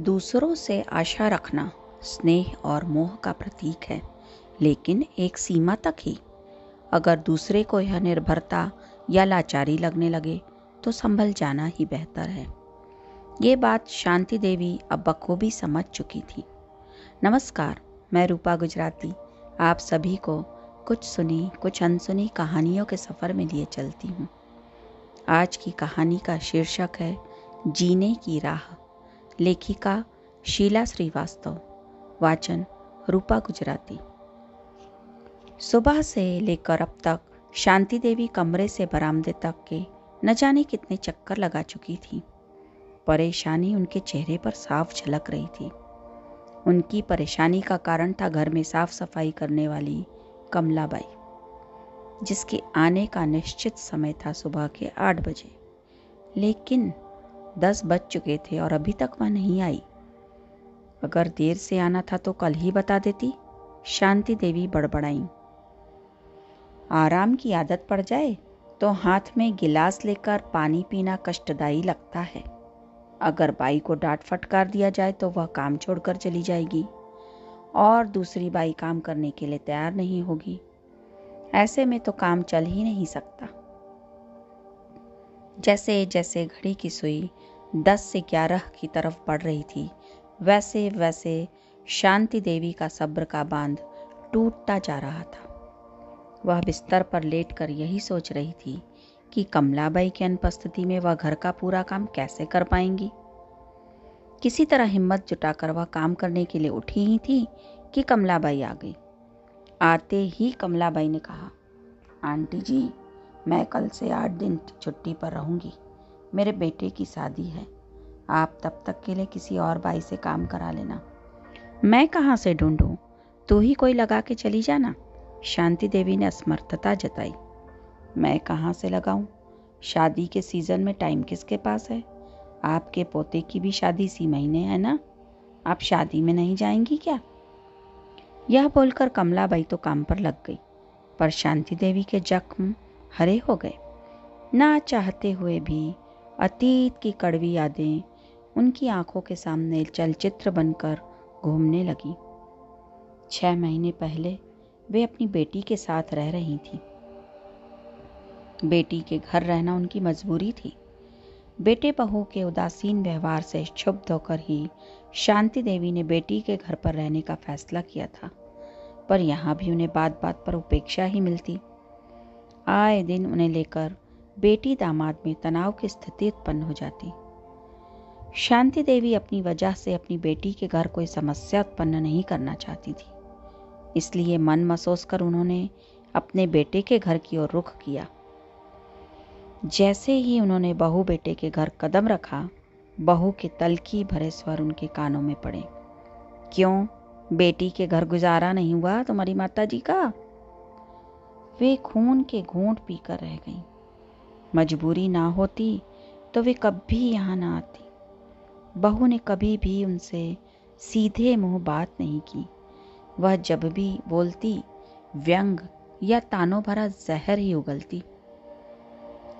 दूसरों से आशा रखना स्नेह और मोह का प्रतीक है, लेकिन एक सीमा तक ही। अगर दूसरे को यह निर्भरता या लाचारी लगने लगे तो संभल जाना ही बेहतर है। ये बात शांति देवी अब बखूबी समझ चुकी थी। नमस्कार, मैं रूपा गुजराती। आप सभी को कुछ सुनी, कुछ अनसुनी कहानियों के सफ़र में लिए चलती हूँ। आज की कहानी का शीर्षक है, जीने की राह। लेखिका शीला श्रीवास्तव, वाचन रूपा गुजराती। सुबह से लेकर अब तक शांति देवी कमरे से बरामदे तक के न जाने कितने चक्कर लगा चुकी थी। परेशानी उनके चेहरे पर साफ़ झलक रही थी। उनकी परेशानी का कारण था घर में साफ़ सफ़ाई करने वाली कमलाबाई, जिसके आने का निश्चित समय था सुबह के आठ बजे। लेकिन दस बज चुके थे और अभी तक वह नहीं आई। अगर देर से आना था तो कल ही बता देती। शांति देवी बड़बड़ाई। आराम की आदत पड़ जाए तो हाथ में गिलास लेकर पानी पीना कष्टदायी लगता है। अगर बाई को डांट फटकार दिया जाए तो वह काम छोड़कर चली जाएगी और दूसरी बाई काम करने के लिए तैयार नहीं होगी। ऐसे में तो काम चल ही नहीं सकता। जैसे जैसे घड़ी की सुई दस से ग्यारह की तरफ़ बढ़ रही थी, वैसे वैसे शांति देवी का सब्र का बाँध टूटता जा रहा था। वह बिस्तर पर लेटकर यही सोच रही थी कि कमलाबाई की अनुपस्थिति में वह घर का पूरा काम कैसे कर पाएँगी। किसी तरह हिम्मत जुटाकर वह काम करने के लिए उठी ही थी कि कमलाबाई आ गई। आते ही कमलाबाई ने कहा, आंटी जी मैं कल से आठ दिन छुट्टी पर रहूँगी। मेरे बेटे की शादी है। आप तब तक के लिए किसी और बाई से काम करा लेना। मैं कहाँ से ढूंढूं? तू ही कोई लगा के चली जाना। शांति देवी ने असमर्थता जताई। मैं कहाँ से लगाऊँ? शादी के सीज़न में टाइम किसके पास है? आपके पोते की भी शादी इसी महीने है ना? आप शादी में नहीं जाएँगी क्या? यह बोलकर कमला कमलाबाई तो काम पर लग गई। पर शांति देवी के जख्म हरे हो गए। ना चाहते हुए भी अतीत की कड़वी यादें उनकी आँखों के सामने चलचित्र बनकर घूमने लगी। छह महीने पहले वे अपनी बेटी के साथ रह रही थी। बेटी के घर रहना उनकी मजबूरी थी। बेटे बहू के उदासीन व्यवहार से क्षुब्ध होकर ही शांति देवी ने बेटी के घर पर रहने का फैसला किया था। पर यहाँ भी उन्हें बात बात पर उपेक्षा ही मिलती। आए दिन उन्हें लेकर बेटी दामाद में तनाव की स्थिति उत्पन्न हो जाती। शांति देवी अपनी वजह से अपनी बेटी के घर कोई समस्या उत्पन्न नहीं करना चाहती थी। इसलिए मन महसूस कर उन्होंने अपने बेटे के घर की ओर रुख किया। जैसे ही उन्होंने बहू बेटे के घर कदम रखा, बहू के तलखी भरे स्वर उनके कानों में पड़े। क्यों? बेटी के घर गुजारा नहीं हुआ तुम्हारी माता जी का? वे खून के घूंट पीकर रह गईं। मजबूरी ना होती तो वे कभी यहाँ ना आती। बहू ने कभी भी उनसे सीधे मुँह बात नहीं की। वह जब भी बोलती, व्यंग या तानों भरा जहर ही उगलती।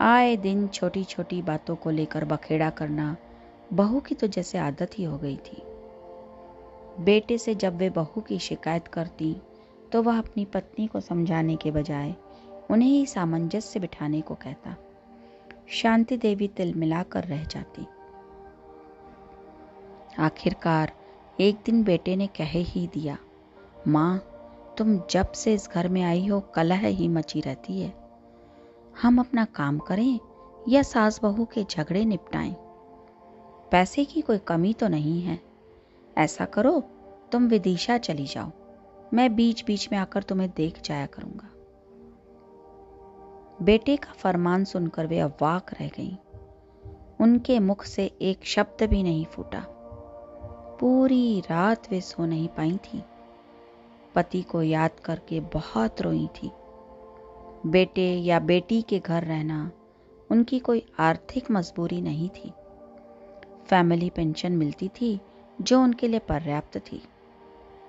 आए दिन छोटी छोटी बातों को लेकर बखेड़ा करना बहू की तो जैसे आदत ही हो गई थी। बेटे से जब वे बहू की शिकायत करती तो वह अपनी पत्नी को समझाने के बजाय उन्हें ही सामंजस्य बिठाने को कहता। शांति देवी तिल मिलाकर रह जाती। आखिरकार एक दिन बेटे ने कह ही दिया, माँ, तुम जब से इस घर में आई हो, कलह ही मची रहती है। हम अपना काम करें या सास बहू के झगड़े निपटाएँ। पैसे की कोई कमी तो नहीं है। ऐसा करो, तुम विदिशा चली जाओ। मैं बीच बीच में आकर तुम्हें देख जाया करूँगा। बेटे का फरमान सुनकर वे अवाक रह गईं। उनके मुख से एक शब्द भी नहीं फूटा। पूरी रात वे सो नहीं पाई थी। पति को याद करके बहुत रोई थी। बेटे या बेटी के घर रहना उनकी कोई आर्थिक मजबूरी नहीं थी। फैमिली पेंशन मिलती थी जो उनके लिए पर्याप्त थी।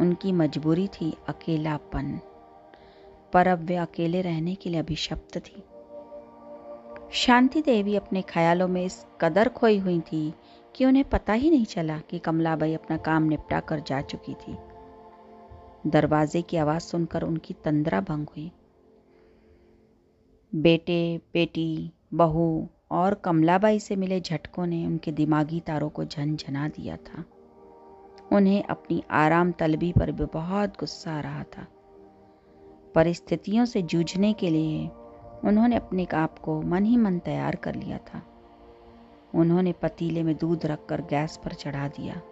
उनकी मजबूरी थी अकेलापन, पर अब वे अकेले रहने के लिए अभिशप्त थी। शांति देवी अपने ख्यालों में इस कदर खोई हुई थी कि उन्हें पता ही नहीं चला कि कमलाबाई अपना काम निपटा कर जा चुकी थी। दरवाजे की आवाज़ सुनकर उनकी तंद्रा भंग हुई। बेटे, बेटी, बहू और कमलाबाई से मिले झटकों ने उनके दिमागी तारों को झनझना दिया था। उन्हें अपनी आराम तलबी पर भी बहुत गुस्सा आ रहा था। परिस्थितियों से जूझने के लिए उन्होंने अपने आप को मन ही मन तैयार कर लिया था। उन्होंने पतीले में दूध रखकर गैस पर चढ़ा दिया।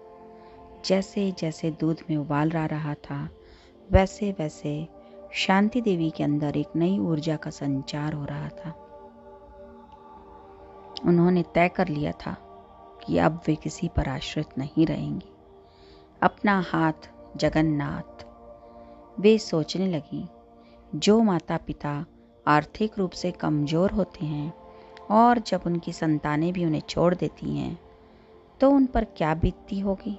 जैसे जैसे दूध में उबाल रहा रहा था वैसे वैसे शांति देवी के अंदर एक नई ऊर्जा का संचार हो रहा था। उन्होंने तय कर लिया था कि अब वे किसी पर आश्रित नहीं रहेंगी। अपना हाथ जगन्नाथ। वे सोचने लगी, जो माता पिता आर्थिक रूप से कमज़ोर होते हैं और जब उनकी संतानें भी उन्हें छोड़ देती हैं तो उन पर क्या बीतती होगी?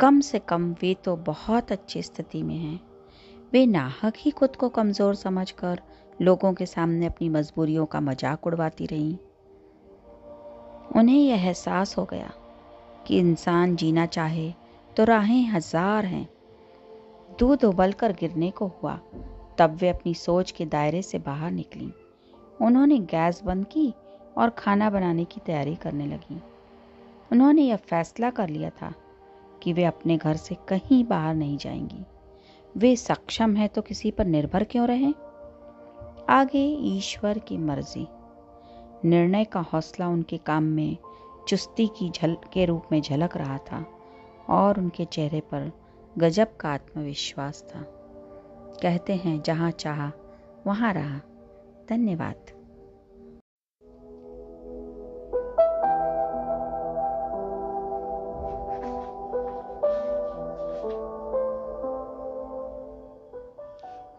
कम से कम वे तो बहुत अच्छी स्थिति में हैं। वे नाहक ही खुद को कमज़ोर समझकर लोगों के सामने अपनी मजबूरियों का मज़ाक उड़वाती रहीं। उन्हें यह एहसास हो गया कि इंसान जीना चाहे तो राहें हज़ार हैं। दूध उबल कर गिरने को हुआ। तब वे अपनी सोच के दायरे से बाहर निकली। उन्होंने गैस बंद की और खाना बनाने की तैयारी करने लगी। उन्होंने यह फैसला कर लिया था कि वे अपने घर से कहीं बाहर नहीं जाएँगी। वे सक्षम है तो किसी पर निर्भर क्यों रहें? आगे ईश्वर की मर्ज़ी। निर्णय का हौसला उनके काम में, चुस्ती की झल के रूप में झलक रहा था। और उनके चेहरे पर गजब का आत्मविश्वास था। कहते हैं, जहाँ चाह, वहाँ रहा। धन्यवाद।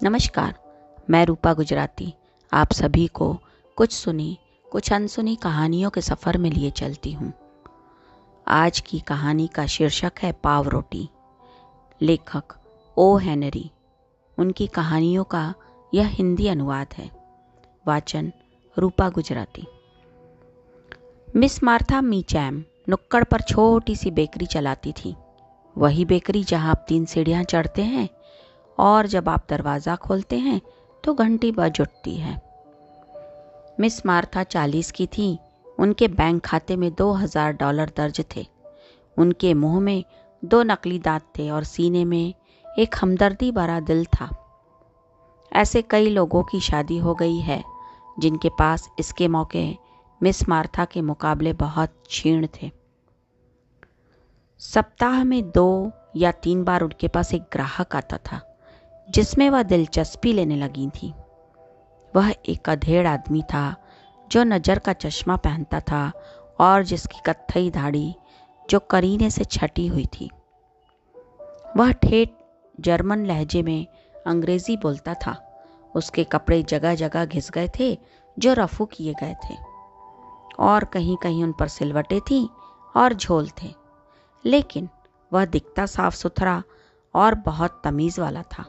नमस्कार, मैं रूपा गुजराती। आप सभी को कुछ सुनी, कुछ अनसुनी कहानियों के सफ़र में लिए चलती हूँ। आज की कहानी का शीर्षक है पाव रोटी। लेखक ओ. हैनरी। उनकी कहानियों का यह हिंदी अनुवाद है। वाचन Rupa Gujarati. Miss Martha Meacham नुक्कड़ पर छोटी सी बेकरी चलाती थी। वही बेकरी जहाँ आप तीन सीढ़ियाँ चढ़ते हैं और जब आप दरवाज़ा खोलते हैं तो घंटी बज उठती है। मिस मार्था चालीस की थी उनके बैंक खाते में दो हज़ार डॉलर दर्ज थे। उनके मुँह में दो नकली दांत थे और सीने में एक हमदर्दी भरा दिल था। ऐसे कई लोगों की शादी हो गई है, जिनके पास इसके मौके मिस मार्था के मुकाबले बहुत क्षीण थे। सप्ताह में दो या तीन बार उनके पास एक ग्राहक आता था, जिसमें वह दिलचस्पी लेने लगी थी। वह एक अधेड़ आदमी था जो नज़र का चश्मा पहनता था और जिसकी कत्थई दाढ़ी जो करीने से छटी हुई थी। वह ठेठ जर्मन लहजे में अंग्रेज़ी बोलता था। उसके कपड़े जगह जगह घिस गए थे, जो रफू किए गए थे। और कहीं कहीं उन पर सिलवटें थी और झोल थे। लेकिन वह दिखता साफ़ सुथरा और बहुत तमीज वाला था।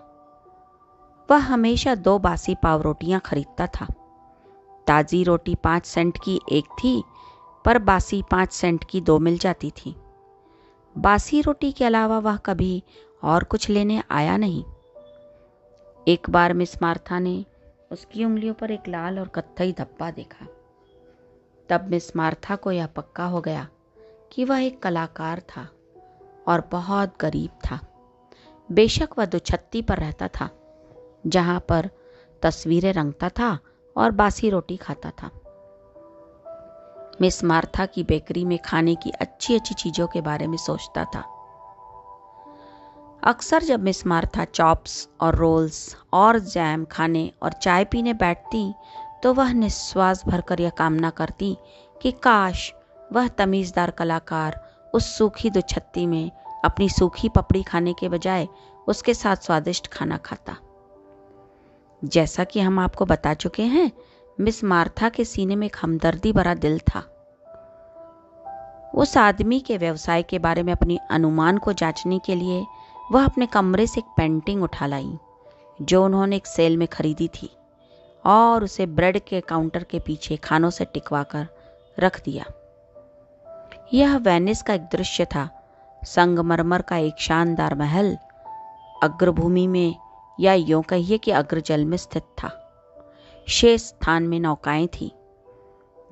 वह हमेशा दो बासी पाव रोटियाँ खरीदता था। ताज़ी रोटी पाँच सेंट की एक थी, पर बासी पाँच सेंट की दो मिल जाती थी। बासी रोटी के अलावा वह कभी और कुछ लेने आया नहीं। एक बार मिस मार्था ने उसकी उंगलियों पर एक लाल और कत्थई धब्बा देखा। तब मिस मार्था को यह पक्का हो गया कि वह एक कलाकार था और बहुत गरीब था। बेशक वह दुछत्ती पर रहता था, जहाँ पर तस्वीरें रंगता था और बासी रोटी खाता था। मिस मार्था की बेकरी में खाने की अच्छी अच्छी चीज़ों के बारे में सोचता था। अक्सर जब मिस मार्था चॉप्स और रोल्स और जैम खाने और चाय पीने बैठती तो वह निश्वास भरकर यह कामना करती कि काश वह तमीज़दार कलाकार उस सूखी दुछत्ती में अपनी सूखी पपड़ी खाने के बजाय उसके साथ स्वादिष्ट खाना खाता। जैसा कि हम आपको बता चुके हैं, मिस मार्था के सीने में एक हमदर्दी भरा दिल था। उस आदमी के व्यवसाय के बारे में अपनी अनुमान को जांचने के लिए वह अपने कमरे से एक पेंटिंग उठा लाई, जो उन्होंने एक सेल में खरीदी थी, और उसे ब्रेड के काउंटर के पीछे खानों से टिकवा कर रख दिया। यह वेनिस का एक दृश्य था, संगमरमर का एक शानदार महल, अग्रभूमि में या यूँ कहिए कि अग्रजल में स्थित था। शेष स्थान में नौकाएँ थी।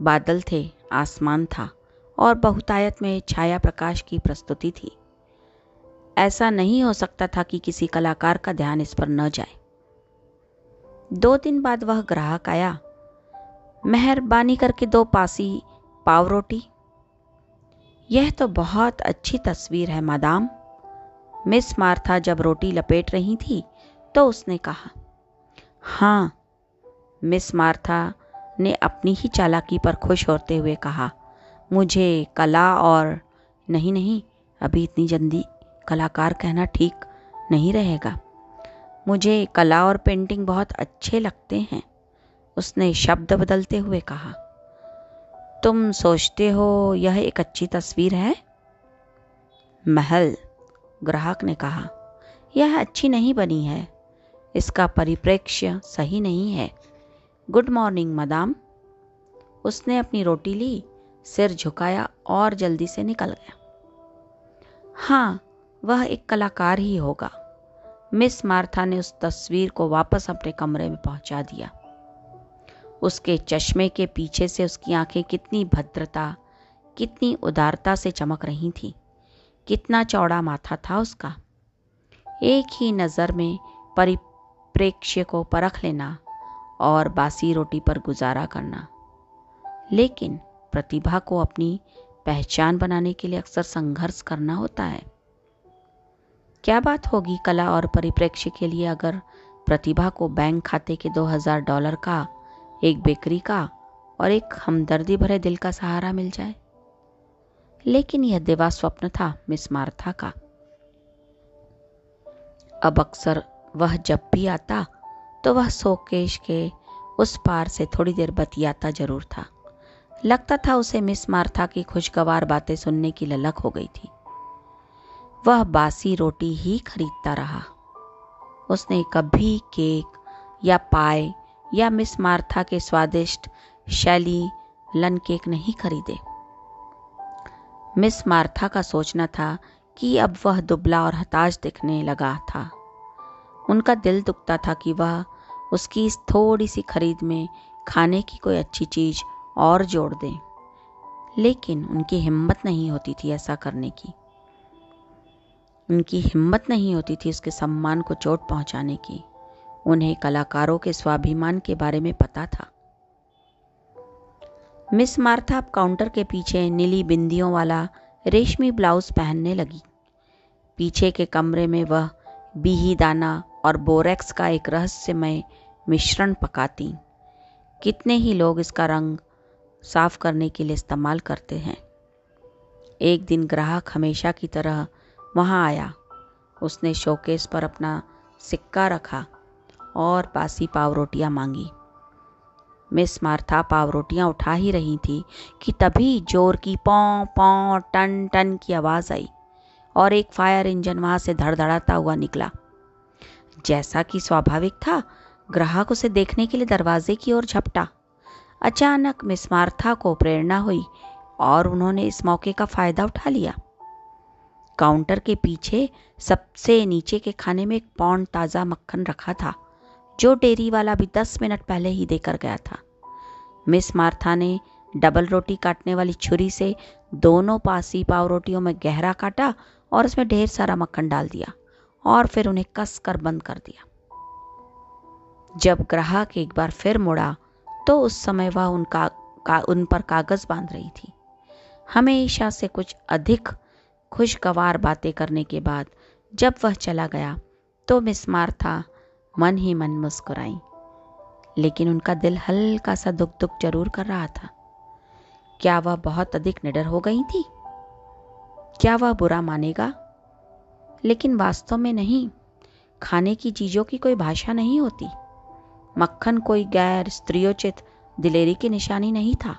बादल थे, आसमान था, और बहुतायत में छाया प्रकाश की प्रस्तुति थी। ऐसा नहीं हो सकता था कि किसी कलाकार का ध्यान इस पर न जाए। दो दिन बाद वह ग्राहक आया। मेहरबानी करके दो पासी पाव रोटी यह तो बहुत अच्छी तस्वीर है, मादाम। मिस मार्था जब रोटी लपेट रही थी तो उसने कहा हाँ। मिस मार्था ने अपनी ही चालाकी पर खुश होते हुए कहा, मुझे कला और नहीं नहीं, अभी इतनी जल्दी कलाकार कहना ठीक नहीं रहेगा। मुझे कला और पेंटिंग बहुत अच्छे लगते हैं, उसने शब्द बदलते हुए कहा, तुम सोचते हो यह एक अच्छी तस्वीर है? महल ग्राहक ने कहा, यह अच्छी नहीं बनी है। इसका परिप्रेक्ष्य सही नहीं है। Good morning, madam. उसने अपनी रोटी ली, सिर झुकाया और जल्दी से निकल गया। हाँ वह एक कलाकार ही होगा। मिस मार्था ने उस तस्वीर को वापस अपने कमरे में पहुँचा दिया। उसके चश्मे के पीछे से उसकी आँखें कितनी भद्रता, कितनी उदारता से चमक रही थी। कितना चौड़ा माथा था उसका। एक ही नज़र में परिप्रेक्ष्य को परख लेना और बासी रोटी पर गुजारा करना। लेकिन प्रतिभा को अपनी पहचान बनाने के लिए अक्सर संघर्ष करना होता है। क्या बात होगी कला और परिप्रेक्ष्य के लिए अगर प्रतिभा को बैंक खाते के 2000 डॉलर का, एक बेकरी का और एक हमदर्दी भरे दिल का सहारा मिल जाए? लेकिन यह देवा स्वप्न था, मिस मार्था का। अब अक्सर वह जब भी आता तो वह सोकेश के उस पार से थोड़ी देर बतियाता ज़रूर था। लगता था उसे मिस मार्था की खुशगवार बातें सुनने की ललक हो गई थी। वह बासी रोटी ही खरीदता रहा। उसने कभी केक या पाए या मिस मार्था के स्वादिष्ट शैली लन केक नहीं खरीदे। मिस मार्था का सोचना था कि अब वह दुबला और हताश दिखने लगा था। उनका दिल दुखता था कि वह उसकी इस थोड़ी सी खरीद में खाने की कोई अच्छी चीज़ और जोड़ दें। लेकिन उनकी हिम्मत नहीं होती थी ऐसा करने की। उनकी हिम्मत नहीं होती थी उसके सम्मान को चोट पहुँचाने की। उन्हें कलाकारों के स्वाभिमान के बारे में पता था। मिस मार्था काउंटर के पीछे नीली बिंदियों वाला रेशमी ब्लाउज पहनने लगी। पीछे के कमरे में वह बीही दाना और बोरेक्स का एक रहस्यमय मिश्रण पकाती। कितने ही लोग इसका रंग साफ़ करने के लिए इस्तेमाल करते हैं। एक दिन ग्राहक हमेशा की तरह वहाँ आया। उसने शोकेस पर अपना सिक्का रखा और बासी पाव रोटियाँ मांगी। मिस मार्था पाव रोटियाँ उठा ही रही थी कि तभी ज़ोर की पौ पौ, टन टन की आवाज़ आई और एक फायर इंजन वहाँ से धड़धड़ाता हुआ निकला। जैसा कि स्वाभाविक था, ग्राहक उसे देखने के लिए दरवाजे की ओर झपटा। अचानक मिस मार्था को प्रेरणा हुई और उन्होंने इस मौके का फ़ायदा उठा लिया। काउंटर के पीछे सबसे नीचे के खाने में एक पौंड ताज़ा मक्खन रखा था, जो डेरी वाला भी दस मिनट पहले ही देकर गया था। मिस मार्था ने डबल रोटी काटने वाली छुरी से दोनों पासी पाव रोटियों में गहरा काटा और उसमें ढेर सारा मक्खन डाल दिया। और फिर उन्हें कस कर बंद कर दिया। जब ग्राहक एक बार फिर मुड़ा तो उस समय वह उनका का, उन पर कागज़ बाँध रही थी। हमेशा से कुछ अधिक खुशगवार बातें करने के बाद जब वह चला गया तो मिस मार्था मन ही मन मुस्कुराई। लेकिन उनका दिल हल्का सा दुख दुख ज़रूर कर रहा था। क्या वह बहुत अधिक निडर हो गई थी? क्या वह बुरा मानेगा? लेकिन वास्तव में नहीं। खाने की चीज़ों की कोई भाषा नहीं होती। मक्खन कोई गैर स्त्रियोचित दिलेरी की निशानी नहीं था।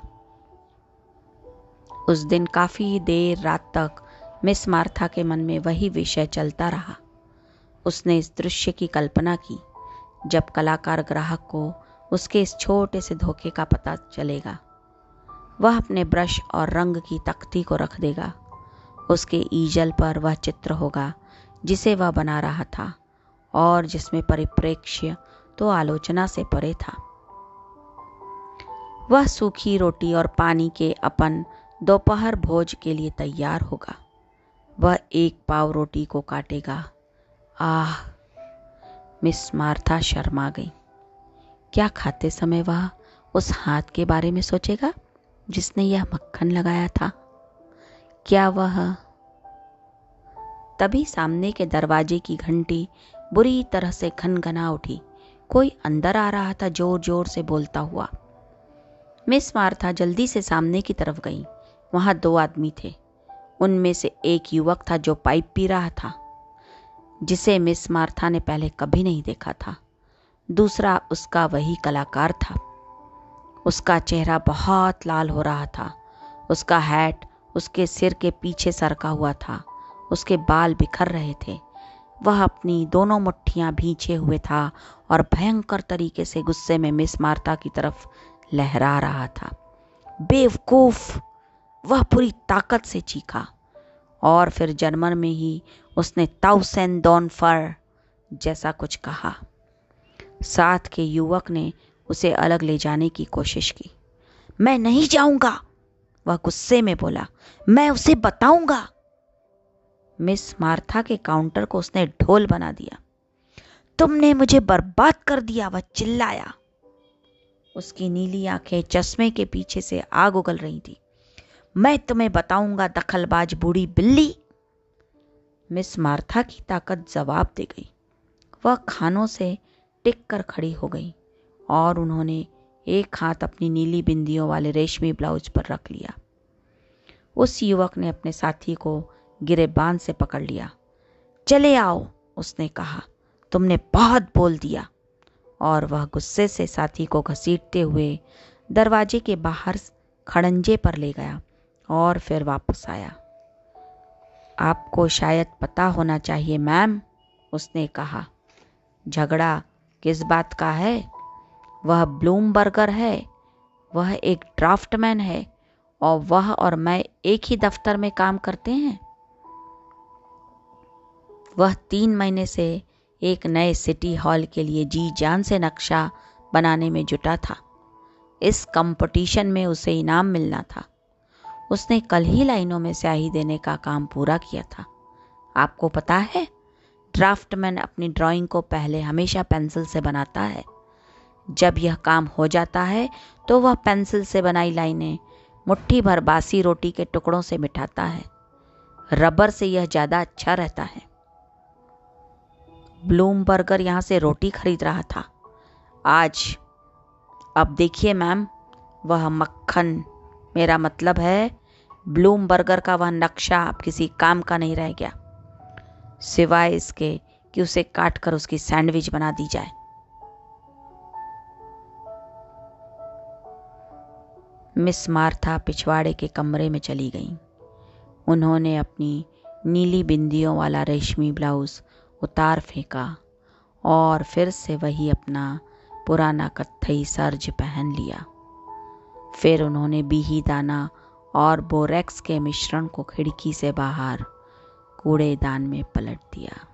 उस दिन काफ़ी देर रात तक मिस मार्था के मन में वही विषय चलता रहा। उसने इस दृश्य की कल्पना की, जब कलाकार ग्राहक को उसके इस छोटे से धोखे का पता चलेगा। वह अपने ब्रश और रंग की तख्ती को रख देगा। उसके ईजल पर वह चित्र होगा। जिसे वह बना रहा था और जिसमें परिप्रेक्ष्य तो आलोचना से परे था। वह सूखी रोटी और पानी के अपन दोपहर भोज के लिए तैयार होगा। वह एक पाव रोटी को काटेगा। आह, मिस मार्था शर्मा गई। क्या खाते समय वह उस हाथ के बारे में सोचेगा जिसने यह मक्खन लगाया था? क्या वह तभी सामने के दरवाजे की घंटी बुरी तरह से घना उठी। कोई अंदर आ रहा था ज़ोर ज़ोर से बोलता हुआ। मिस मार्था जल्दी से सामने की तरफ़ गई। वहाँ दो आदमी थे। उनमें से एक युवक था जो पाइप पी रहा था, जिसे मिस मार्था ने पहले कभी नहीं देखा था। दूसरा उसका वही कलाकार था। उसका चेहरा बहुत लाल हो रहा था। उसका हैट उसके सिर के पीछे सरका हुआ था। उसके बाल बिखर रहे थे। वह अपनी दोनों मुट्ठियाँ भींचे हुए था और भयंकर तरीके से गुस्से में मिस मार्ता की तरफ़ लहरा रहा था। बेवकूफ़! वह पूरी ताकत से चीखा और फिर जर्मन में ही उसने ताउसेन डॉन फर जैसा कुछ कहा। साथ के युवक ने उसे अलग ले जाने की कोशिश की। मैं नहीं जाऊँगा! वह गुस्से में बोला, मैं उसे बताऊँगा! मिस मार्था के काउंटर को उसने ढोल बना दिया। तुमने मुझे बर्बाद कर दिया, वह चिल्लाया। उसकी नीली आँखें चश्मे के पीछे से आग उगल रही थी। मैं तुम्हें बताऊँगा, दखलबाज बूढ़ी बिल्ली। मिस मार्था की ताकत जवाब दे गई। वह खानों से टिक कर खड़ी हो गई और उन्होंने एक हाथ अपनी नीली बिंदियों वाले रेशमी ब्लाउज पर रख लिया। उस युवक ने अपने साथी को गिरेबान से पकड़ लिया। चले आओ, उसने कहा। तुमने बहुत बोल दिया। और वह गुस्से से साथी को घसीटते हुए दरवाजे के बाहर खड़ंजे पर ले गया और फिर वापस आया। आपको शायद पता होना चाहिए, मैम, उसने कहा। झगड़ा किस बात का है? वह ब्लूम बर्गर है। वह एक ड्राफ्टमैन है और वह और मैं एक ही दफ्तर में काम करते हैं। वह तीन महीने से एक नए सिटी हॉल के लिए जी जान से नक्शा बनाने में जुटा था। इस कंपटीशन में उसे इनाम मिलना था। उसने कल ही लाइनों में स्याही देने का काम पूरा किया था। आपको पता है, ड्राफ्टमैन अपनी ड्राइंग को पहले हमेशा पेंसिल से बनाता है। जब यह काम हो जाता है तो वह पेंसिल से बनाई लाइनें मुट्ठी भर बासी रोटी के टुकड़ों से मिठाता है। रबर से यह ज़्यादा अच्छा रहता है। ब्लूम बर्गर यहाँ से रोटी खरीद रहा था। आज, अब देखिए मैम, वह मक्खन। मेरा मतलब है, ब्लूम बर्गर का वह नक्शा अब किसी काम का नहीं रह गया। सिवाय इसके कि उसे काट कर उसकी सैंडविच बना दी जाए। मिस मार्था पिछवाड़े के कमरे में चली गईं। उन्होंने अपनी नीली बिंदियों वाला रेशमी ब्लाउज उतार फेंका और फिर से वही अपना पुराना कत्थई सर्ज पहन लिया। फिर उन्होंने बीही दाना और बोरेक्स के मिश्रण को खिड़की से बाहर कूड़ेदान में पलट दिया।